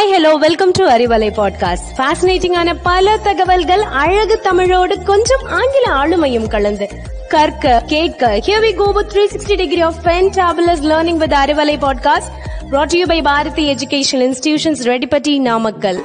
Hi hello welcome to Arivalai podcast ஃபேசினேட்டிங்கான பல தகவல்கள் அழகு தமிழோடு கொஞ்சம் ஆங்கில ஆளுமையும் கலந்து. கற்க கேட்க here we go with 360 degree of fantabulous learning with Arivalai podcast brought to you by Bharathi educational institutions Reddipatti Namakkal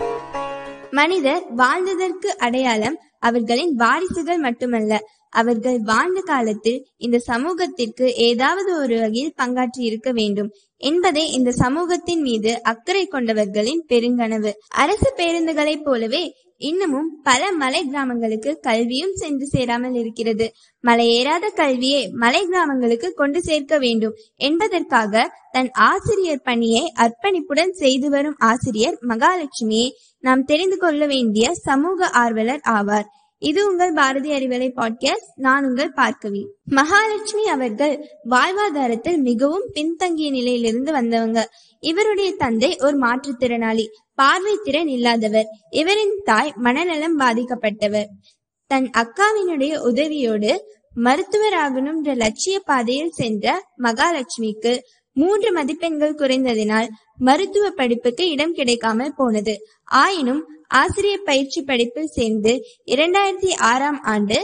மனிதர் வாழ்ந்ததற்கு அடையாளம் அவர்களின் வாரிசுகள் மட்டுமல்ல. அவர்கள் வாழ்ந்த காலத்தில் இந்த சமூகத்திற்கு ஏதாவது ஒரு வகையில் பங்காற்றி இருக்க வேண்டும் என்பதே இந்த சமூகத்தின் மீது அக்கறை கொண்டவர்களின் பெருங்கனவு. அரசு பேருந்துகளைப் போலவே இன்னமும் பல மலை கிராமங்களுக்கு கல்வியும் சென்று சேராமல் இருக்கிறது. மலையேறாத கல்வியை மலை கிராமங்களுக்கு கொண்டு சேர்க்க வேண்டும் என்பதற்காக தன் ஆசிரியர் பணியை அர்ப்பணிப்புடன் செய்து வரும் ஆசிரியர் மகாலட்சுமியை நாம் தெரிந்து கொள்ள வேண்டிய சமூக ஆர்வலர் ஆவார். இது உங்கள் பாரதி அறிவலை பாட்காஸ்ட் நான் உங்கள் பார்க்கவி மகாலட்சுமி அவர்கள் வாழ்வாதாரத்தில் மிகவும் பின்தங்கிய நிலையிலிருந்து வந்தவங்க. இவருடைய தந்தை ஒரு மாற்றுத்திறனாளி பார்வை திறன் இல்லாதவர் இவரின் தாய் மனநலம் பாதிக்கப்பட்டவர். தன் அக்காவினுடைய உதவியோடு மருத்துவராகணும்ன்ற லட்சிய பாதையில் சென்ற மகாலட்சுமிக்கு மூன்று மதிப்பெண்கள் குறைந்ததினால் மருத்துவ படிப்புக்கு இடம் கிடைக்காமல் போனது. ஆயினும் ஆசிரியர் பயிற்சி படிப்பில் சேர்ந்து இரண்டாயிரத்தி ஆறாம் ஆண்டு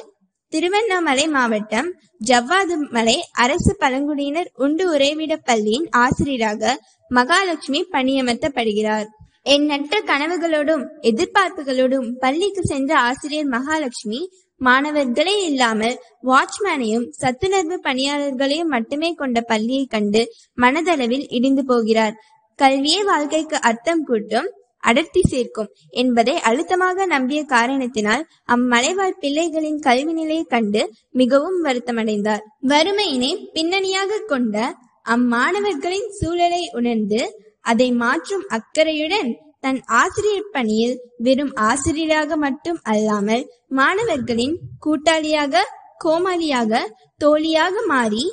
திருவண்ணாமலை மாவட்டம் ஜவ்வாது மலை அரசு பழங்குடியினர் உண்டு உறைவிட பள்ளியின் ஆசிரியராக மகாலட்சுமி பணியமர்த்தப்படுகிறார். எண்ணற்ற கனவுகளோடும் எதிர்பார்ப்புகளோடும் பள்ளிக்கு சென்ற ஆசிரியர் மகாலட்சுமி மாணவர்களே இல்லாமல் வாட்ச்மேனையும் சத்துணர்வு பணியாளர்களையும் மட்டுமே கொண்ட பள்ளியை கண்டு மனதளவில் இடிந்து போகிறார். கல்வியே வாழ்க்கைக்கு அர்த்தம் கூட்டும் அடர்த்தி சேர்க்கும் என்பதை அழுத்தமாக நம்பிய காரணத்தினால் அம்மலைவாழ் பிள்ளைகளின் கல்வி நிலையை கண்டு மிகவும் வருத்தமடைந்தார். வறுமையினை பின்னணியாக கொண்ட அம்மாணவர்களின் சூழலை உணர்ந்து அதை மாற்றும் அக்கறையுடன் தன் ஆசிரியர் பணியில் வெறும் ஆசிரியராக மட்டும் அல்லாமல் மாணவர்களின் கூட்டாளியாக கோமாளியாக தோழியாக மாறி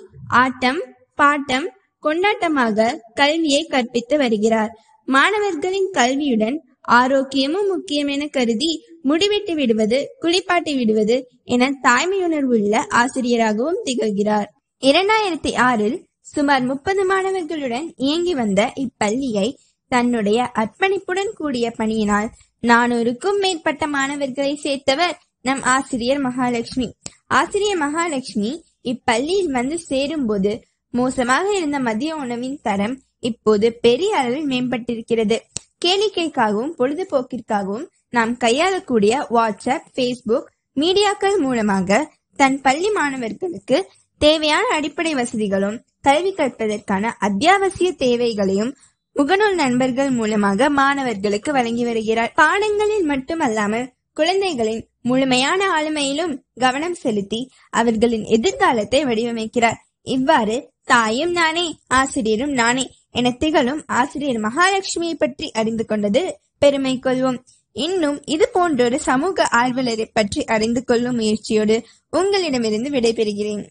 ஆட்டம் பாட்டம் கொண்டாட்டமாக கல்வியை கற்பித்து வருகிறார். மாணவர்களின் கல்வியுடன் ஆரோக்கியமும் முக்கியம் என கருதி முடிவெட்டி விடுவது குளிப்பாட்டி விடுவது என தாய்மையுணர்வுள்ள ஆசிரியராகவும் திகழ்கிறார். இரண்டாயிரத்தி ஆறில் சுமார் முப்பது மாணவர்களுடன் இயங்கி வந்த இப்பள்ளியை தன்னுடைய அர்ப்பணிப்புடன் கூடிய பணியினால் நானூறுக்கும் மேற்பட்ட மாணவர்களை சேர்த்தவர் நம் ஆசிரியர் மகாலட்சுமி. ஆசிரியர் மகாலட்சுமி இப்பள்ளியில் வந்து சேரும்போது மோசமாக இருந்த மதிய உணவின் தரம் இப்போது பெரிய அளவில் மேம்பட்டிருக்கிறது. கேளிக்கைக்காகவும் பொழுதுபோக்கிற்காகவும் நாம் கையாளக்கூடிய வாட்ஸ்அப் பேஸ்புக் மீடியாக்கள் மூலமாக தன் பள்ளி மாணவர்களுக்கு தேவையான அடிப்படை வசதிகளும் கல்வி கற்பதற்கான அத்தியாவசிய தேவைகளையும் முகநூல் நண்பர்கள் மூலமாக மாணவர்களுக்கு வழங்கி வருகிறார். பாடங்களில் மட்டுமல்லாமல் குழந்தைகளின் முழுமையான ஆளுமையிலும் கவனம் செலுத்தி அவர்களின் எதிர்காலத்தை வடிவமைக்கிறார். இவ்வாறு தாயும் நானே ஆசிரியரும் நானே என திகழும் ஆசிரியர் மகாலட்சுமியை பற்றி அறிந்து கொண்டது பெருமை கொள்வோம். இன்னும் இது போன்றொரு சமூக ஆர்வலரை பற்றி அறிந்து கொள்ளும் முயற்சியோடு உங்களிடமிருந்து விடைபெறுகிறேன்.